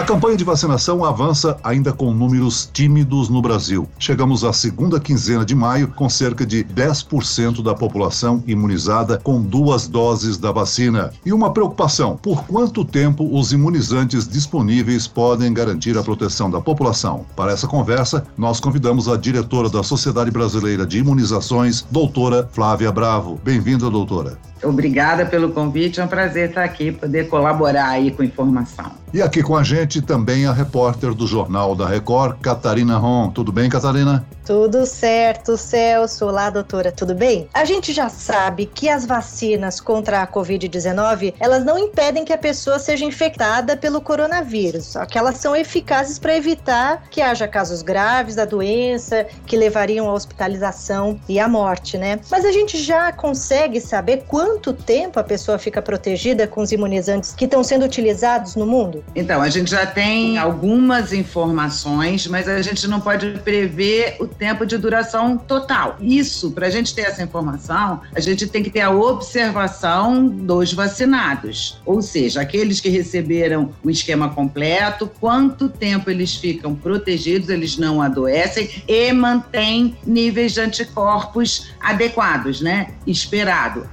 A campanha de vacinação avança ainda com números tímidos no Brasil. Chegamos à segunda quinzena de maio com cerca de 10% da população imunizada com duas doses da vacina. E uma preocupação: por quanto tempo os imunizantes disponíveis podem garantir a proteção da população? Para essa conversa, nós convidamos a diretora da Sociedade Brasileira de Imunizações, doutora Flávia Bravo. Bem-vinda, doutora. Obrigada pelo convite, é um prazer estar aqui, poder colaborar aí com informação. E aqui com a gente também a repórter do Jornal da Record, Catarina Ron. Tudo bem, Catarina? Tudo certo, Celso. Olá, doutora, tudo bem? A gente já sabe que as vacinas contra a Covid-19, elas não impedem que a pessoa seja infectada pelo coronavírus, só que elas são eficazes para evitar que haja casos graves da doença, que levariam à hospitalização e à morte, né? Mas a gente já consegue saber quanto tempo a pessoa fica protegida com os imunizantes que estão sendo utilizados no mundo? Então, a gente já tem algumas informações, mas a gente não pode prever o tempo de duração total. Isso, para a gente ter essa informação, a gente tem que ter a observação dos vacinados, ou seja, aqueles que receberam o esquema completo, quanto tempo eles ficam protegidos, eles não adoecem e mantêm níveis de anticorpos adequados, né? Esperado,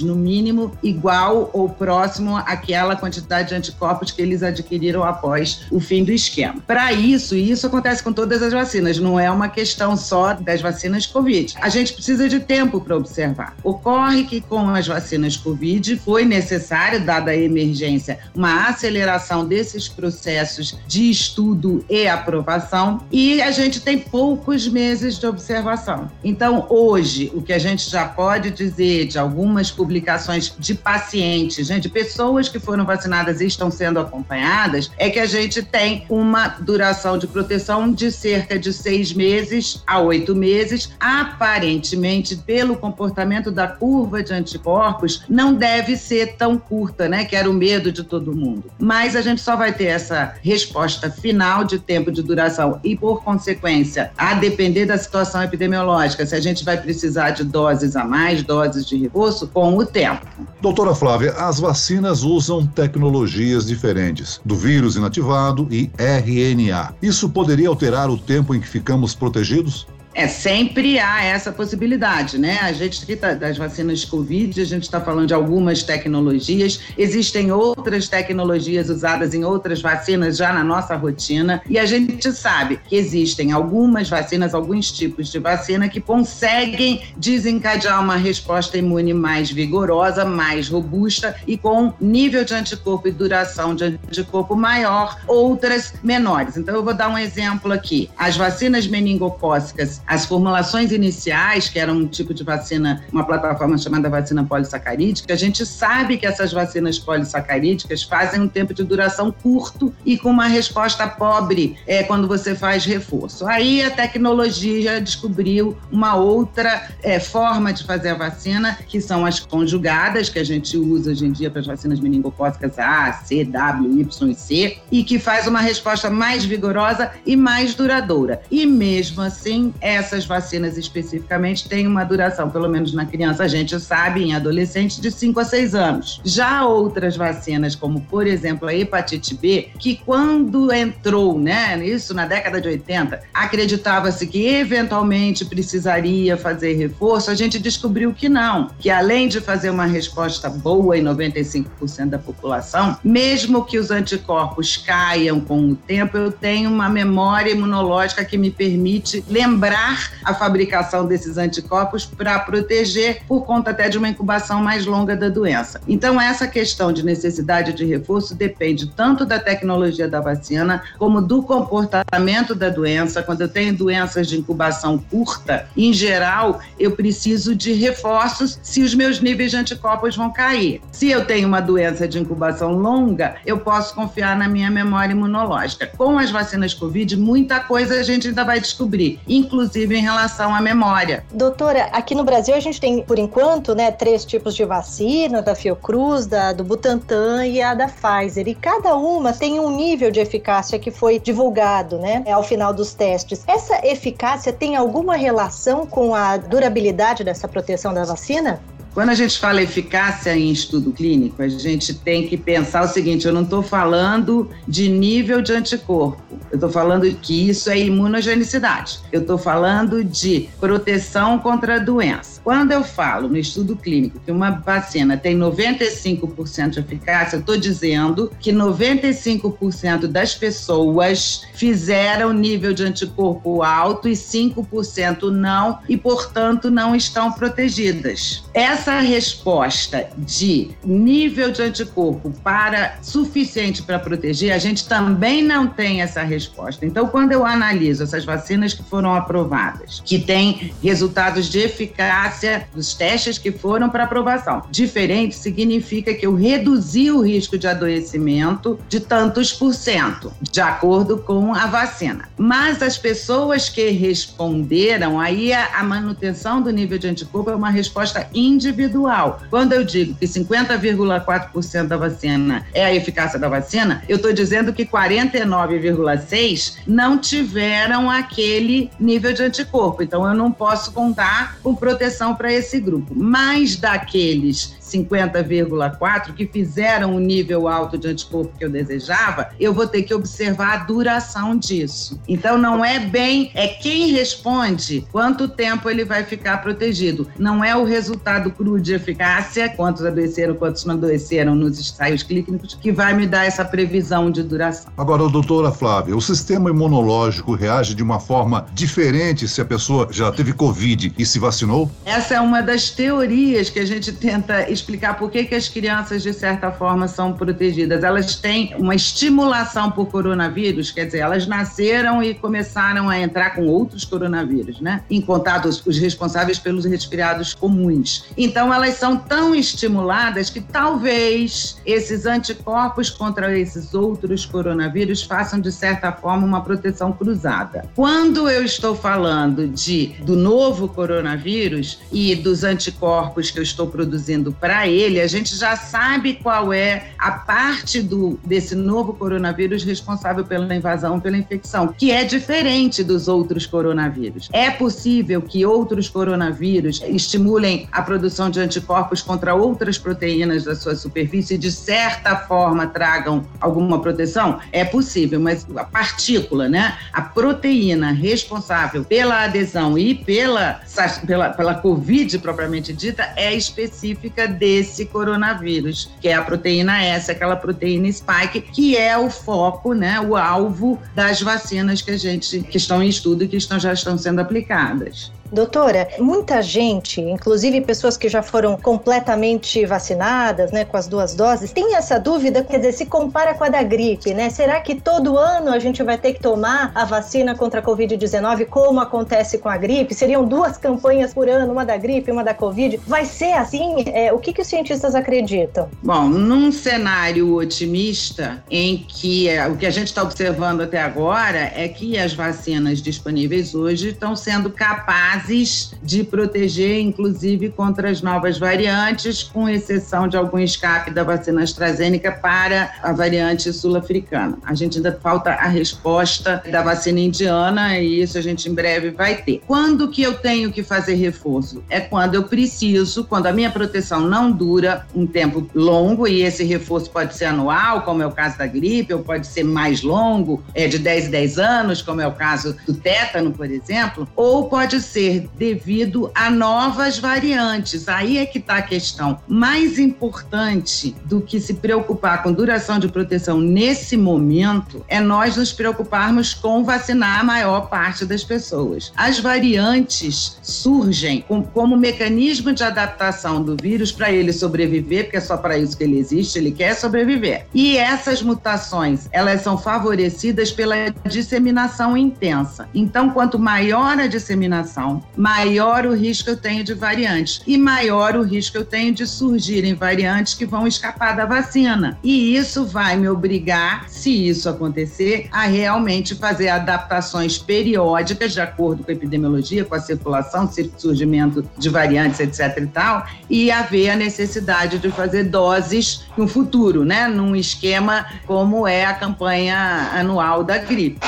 no mínimo igual ou próximo àquela quantidade de anticorpos que eles adquiriram após o fim do esquema. Para isso, e isso acontece com todas as vacinas, não é uma questão só das vacinas Covid. A gente precisa de tempo para observar. Ocorre que com as vacinas Covid foi necessário, dada a emergência, uma aceleração desses processos de estudo e aprovação e a gente tem poucos meses de observação. Então, hoje, o que a gente já pode dizer de algumas publicações de pacientes, né, de pessoas que foram vacinadas e estão sendo acompanhadas, é que a gente tem uma duração de proteção de cerca de seis meses meses a oito meses, aparentemente, pelo comportamento da curva de anticorpos, não deve ser tão curta, né? Que era o medo de todo mundo. Mas a gente só vai ter essa resposta final de tempo de duração e, por consequência, a depender da situação epidemiológica, se a gente vai precisar de doses a mais, doses de reforço, com tempo. Doutora Flávia, as vacinas usam tecnologias diferentes, do vírus inativado e RNA. Isso poderia alterar o tempo em que ficamos protegidos? É, sempre há essa possibilidade, né? A gente tá, das vacinas Covid, a gente está falando de algumas tecnologias, existem outras tecnologias usadas em outras vacinas já na nossa rotina, e a gente sabe que existem algumas vacinas, alguns tipos de vacina que conseguem desencadear uma resposta imune mais vigorosa, mais robusta e com nível de anticorpo e duração de anticorpo maior, outras menores. Então, eu vou dar um exemplo aqui. As vacinas meningocócicas as formulações iniciais, que eram um tipo de vacina, uma plataforma chamada vacina polissacarídica, a gente sabe que essas vacinas polissacarídicas fazem um tempo de duração curto e com uma resposta pobre é, quando você faz reforço. Aí a tecnologia descobriu uma outra é, forma de fazer a vacina, que são as conjugadas, que a gente usa hoje em dia para as vacinas meningocócicas A, C, W, Y e C, e que faz uma resposta mais vigorosa e mais duradoura. E mesmo assim, é essas vacinas especificamente têm uma duração, pelo menos na criança, a gente sabe, em adolescente, de 5 a 6 anos. Já outras vacinas, como por exemplo a hepatite B, que quando entrou, né, isso na década de 80, acreditava-se que eventualmente precisaria fazer reforço, a gente descobriu que não, que além de fazer uma resposta boa em 95% da população, mesmo que os anticorpos caiam com o tempo, eu tenho uma memória imunológica que me permite lembrar a fabricação desses anticorpos para proteger por conta até de uma incubação mais longa da doença. Então, essa questão de necessidade de reforço depende tanto da tecnologia da vacina como do comportamento da doença. Quando eu tenho doenças de incubação curta, em geral, eu preciso de reforços se os meus níveis de anticorpos vão cair. Se eu tenho uma doença de incubação longa, eu posso confiar na minha memória imunológica. Com as vacinas Covid, muita coisa a gente ainda vai descobrir, inclusive possível em relação à memória. Doutora, aqui no Brasil a gente tem, por enquanto, né, três tipos de vacina, da Fiocruz, da do Butantan e a da Pfizer. E cada uma tem um nível de eficácia que foi divulgado, né, ao final dos testes. Essa eficácia tem alguma relação com a durabilidade dessa proteção da vacina? Quando a gente fala eficácia em estudo clínico, a gente tem que pensar o seguinte: eu não estou falando de nível de anticorpo, eu estou falando que isso é imunogenicidade, eu estou falando de proteção contra a doença. Quando eu falo no estudo clínico que uma vacina tem 95% de eficácia, eu estou dizendo que 95% das pessoas fizeram nível de anticorpo alto e 5% não, e portanto não estão protegidas. Essa resposta de nível de anticorpo para suficiente para proteger, a gente também não tem essa resposta. Então, quando eu analiso essas vacinas que foram aprovadas, que têm resultados de eficácia dos testes que foram para aprovação, diferente significa que eu reduzi o risco de adoecimento de tantos por cento, de acordo com a vacina. Mas as pessoas que responderam, aí a, a manutenção do nível de anticorpo é uma resposta individual. Quando eu digo que 50,4% da vacina é a eficácia da vacina, eu estou dizendo que 49,6% não tiveram aquele nível de anticorpo. Então, eu não posso contar com proteção para esse grupo. Mas daqueles 50,4 que fizeram o nível alto de anticorpo que eu desejava, eu vou ter que observar a duração disso. Então não é bem é quem responde quanto tempo ele vai ficar protegido. Não é o resultado cru de eficácia, quantos adoeceram, quantos não adoeceram nos ensaios clínicos, que vai me dar essa previsão de duração. Agora, doutora Flávia, o sistema imunológico reage de uma forma diferente se a pessoa já teve Covid e se vacinou? Essa é uma das teorias que a gente tenta explicar por que, que as crianças, de certa forma, são protegidas. Elas têm uma estimulação por coronavírus, quer dizer, elas nasceram e começaram a entrar com outros coronavírus, né? Em contato os responsáveis pelos resfriados comuns. Então, elas são tão estimuladas que talvez esses anticorpos contra esses outros coronavírus façam, de certa forma, uma proteção cruzada. Quando eu estou falando de do novo coronavírus e dos anticorpos que eu estou produzindo para ele, a gente já sabe qual é a parte do, desse novo coronavírus responsável pela invasão, pela infecção, que é diferente dos outros coronavírus. É possível que outros coronavírus estimulem a produção de anticorpos contra outras proteínas da sua superfície e, de certa forma, tragam alguma proteção? É possível, mas a partícula, né, a proteína responsável pela adesão e pela, pela, pela Covid propriamente dita é específica desse coronavírus, que é a proteína S, aquela proteína spike, que é o foco, né, o alvo das vacinas que a gente que estão em estudo e que estão, já estão sendo aplicadas. Doutora, muita gente, inclusive pessoas que já foram completamente vacinadas, né, com as duas doses, tem essa dúvida, quer dizer, se compara com a da gripe, né? Será que todo ano a gente vai ter que tomar a vacina contra a Covid-19 como acontece com a gripe? Seriam duas campanhas por ano, uma da gripe, uma da Covid? Vai ser assim? É, o que, que os cientistas acreditam? Bom, num cenário otimista, em que é, o que a gente está observando até agora é que as vacinas disponíveis hoje estão sendo capazes capazes de proteger, inclusive, contra as novas variantes, com exceção de algum escape da vacina AstraZeneca para a variante sul-africana. A gente ainda falta a resposta da vacina indiana e isso a gente em breve vai ter. Quando que eu tenho que fazer reforço? É quando eu preciso, quando a minha proteção não dura um tempo longo e esse reforço pode ser anual, como é o caso da gripe, ou pode ser mais longo, é de 10 em 10 anos, como é o caso do tétano, por exemplo, ou pode ser ser devido a novas variantes. Aí é que está a questão. Mais importante do que se preocupar com duração de proteção nesse momento é nós nos preocuparmos com vacinar a maior parte das pessoas. As variantes surgem como mecanismo de adaptação do vírus para ele sobreviver, porque é só para isso que ele existe, ele quer sobreviver. E essas mutações, elas são favorecidas pela disseminação intensa. Então, quanto maior a disseminação, maior o risco eu tenho de variantes e maior o risco eu tenho de surgirem variantes que vão escapar da vacina. E isso vai me obrigar, se isso acontecer, a realmente fazer adaptações periódicas de acordo com a epidemiologia, com a circulação, surgimento de variantes, etc e tal, e haver a necessidade de fazer doses no futuro, né, num esquema como é a campanha anual da gripe.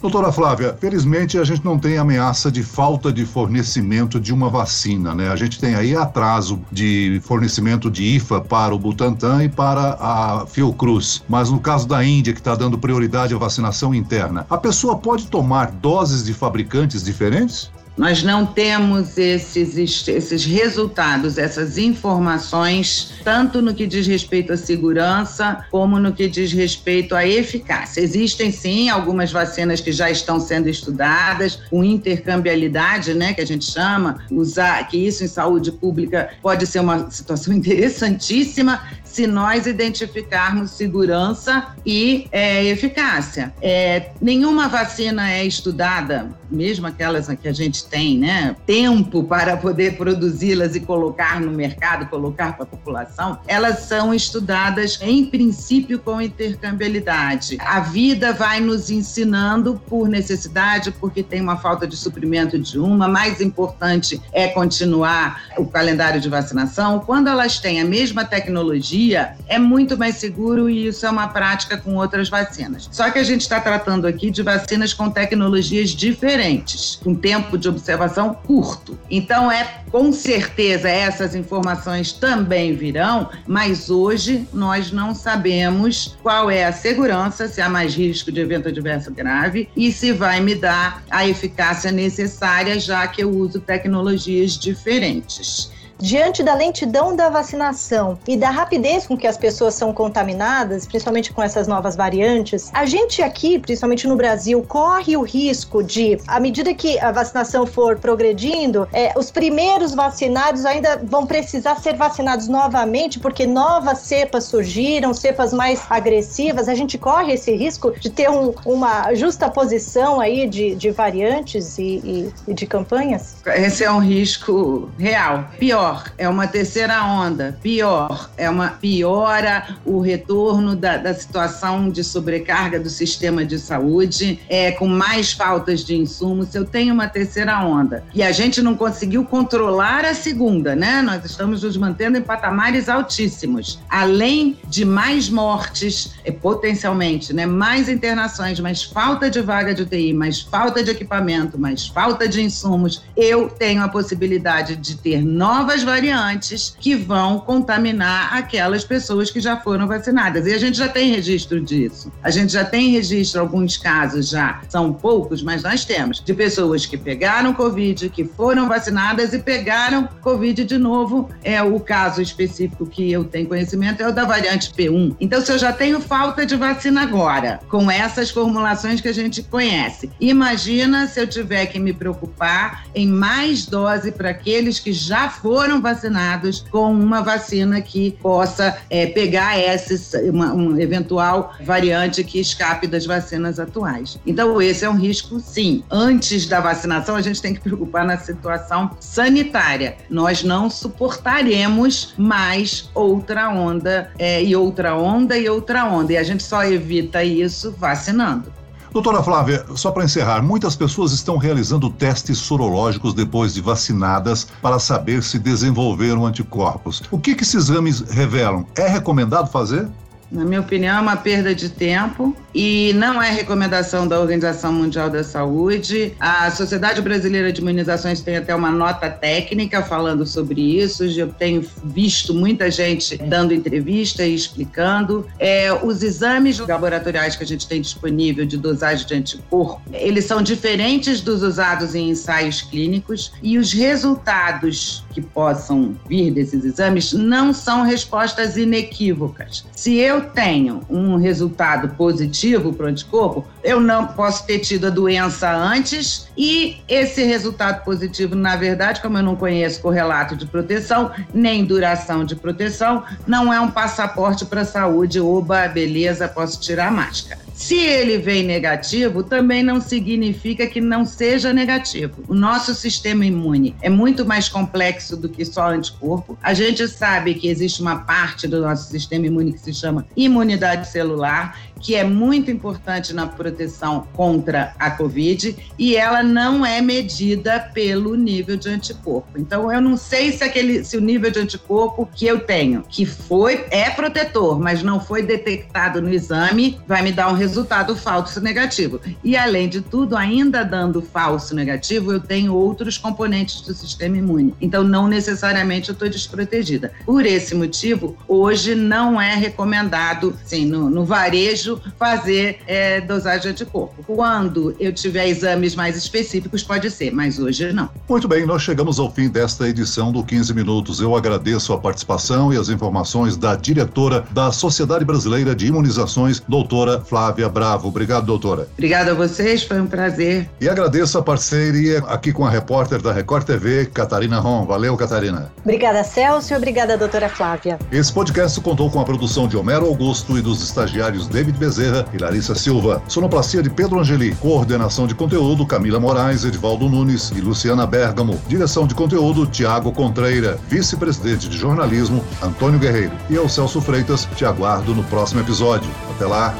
Doutora Flávia, felizmente a gente não tem ameaça de falta de fornecimento de uma vacina, né? A gente tem aí atraso de fornecimento de IFA para o Butantan e para a Fiocruz. Mas no caso da Índia, que está dando prioridade à vacinação interna, a pessoa pode tomar doses de fabricantes diferentes? Nós não temos esses, esses resultados, essas informações, tanto no que diz respeito à segurança, como no que diz respeito à eficácia. Existem sim algumas vacinas que já estão sendo estudadas, com intercambiabilidade, né, que a gente chama, usar que isso em saúde pública pode ser uma situação interessantíssima se nós identificarmos segurança e é, eficácia. É, nenhuma vacina é estudada, mesmo aquelas que a gente tem, né, tempo para poder produzi-las e colocar no mercado, colocar para a população, elas são estudadas em princípio com intercambiabilidade. A vida vai nos ensinando por necessidade, porque tem uma falta de suprimento de uma, mais importante é continuar o calendário de vacinação. Quando elas têm a mesma tecnologia, dia é muito mais seguro e isso é uma prática com outras vacinas. Só que a gente está tratando aqui de vacinas com tecnologias diferentes, com tempo de observação curto. Então é com certeza essas informações também virão, mas hoje nós não sabemos qual é a segurança, se há mais risco de evento adverso grave e se vai me dar a eficácia necessária, já que eu uso tecnologias diferentes diante da lentidão da vacinação e da rapidez com que as pessoas são contaminadas, principalmente com essas novas variantes, a gente aqui, principalmente no Brasil, corre o risco de, à medida que a vacinação for progredindo, é, os primeiros vacinados ainda vão precisar ser vacinados novamente, porque novas cepas surgiram, cepas mais agressivas. A gente corre esse risco de ter um, uma justa posição aí de, de variantes e, e, e de campanhas? Esse é um risco real. Pior pior, é uma terceira onda, pior, é uma piora o retorno da, da situação de sobrecarga do sistema de saúde, é, com mais faltas de insumos. Eu tenho uma terceira onda e a gente não conseguiu controlar a segunda, né? Nós estamos nos mantendo em patamares altíssimos. Além de mais mortes, é, potencialmente, né? Mais internações, mais falta de vaga de UTI, mais falta de equipamento, mais falta de insumos, eu tenho a possibilidade de ter novas variantes que vão contaminar aquelas pessoas que já foram vacinadas. E a gente já tem registro disso. A gente já tem registro, alguns casos já, são poucos, mas nós temos, de pessoas que pegaram Covid, que foram vacinadas e pegaram Covid de novo. É o caso específico que eu tenho conhecimento é o da variante P1. Então, se eu já tenho falta de vacina agora, com essas formulações que a gente conhece, imagina se eu tiver que me preocupar em mais dose para aqueles que já foram foram vacinados com uma vacina que possa é, pegar essa uma, uma eventual variante que escape das vacinas atuais. Então, esse é um risco, sim. Antes da vacinação, a gente tem que preocupar na situação sanitária. Nós não suportaremos mais outra onda, é, e outra onda, e outra onda. E a gente só evita isso vacinando. Doutora Flávia, só para encerrar, muitas pessoas estão realizando testes sorológicos depois de vacinadas para saber se desenvolveram anticorpos. O que, que esses exames revelam? É recomendado fazer? Na minha opinião, é uma perda de tempo e não é recomendação da Organização Mundial da Saúde. A Sociedade Brasileira de Imunizações tem até uma nota técnica falando sobre isso. Eu tenho visto muita gente dando entrevista e explicando. É, os exames laboratoriais que a gente tem disponível de dosagem de anticorpo, eles são diferentes dos usados em ensaios clínicos e os resultados que possam vir desses exames não são respostas inequívocas. Se eu eu tenho um resultado positivo para o anticorpo, eu não posso ter tido a doença antes e esse resultado positivo, na verdade, como eu não conheço correlato de proteção, nem duração de proteção, não é um passaporte para a saúde, oba, beleza, posso tirar a máscara. Se ele vem negativo, também não significa que não seja negativo. O nosso sistema imune é muito mais complexo do que só anticorpo. A gente sabe que existe uma parte do nosso sistema imune que se chama imunidade celular que é muito importante na proteção contra a Covid e ela não é medida pelo nível de anticorpo. Então, eu não sei se aquele, se o nível de anticorpo que eu tenho, que foi é protetor, mas não foi detectado no exame, vai me dar um resultado falso negativo. E além de tudo, ainda dando falso negativo, eu tenho outros componentes do sistema imune. Então, não necessariamente eu estou desprotegida. Por esse motivo, hoje não é recomendado, sim, no, no varejo fazer é, dosagem de anticorpo. Quando eu tiver exames mais específicos, pode ser, mas hoje não. Muito bem, nós chegamos ao fim desta edição do 15 Minutos. Eu agradeço a participação e as informações da diretora da Sociedade Brasileira de Imunizações, doutora Flávia Bravo. Obrigado, doutora. Obrigada a vocês, foi um prazer. E agradeço a parceria aqui com a repórter da Record TV, Catarina Ron. Valeu, Catarina. Obrigada, Celso, e obrigada, doutora Flávia. Esse podcast contou com a produção de Homero Augusto e dos estagiários David Bezerra e Larissa Silva. Sonoplastia de Pedro Angeli. Coordenação de conteúdo Camila Moraes, Edvaldo Nunes e Luciana Bergamo. Direção de conteúdo Tiago Contreira. Vice-presidente de jornalismo Antônio Guerreiro. E eu, Celso Freitas, te aguardo no próximo episódio. Até lá.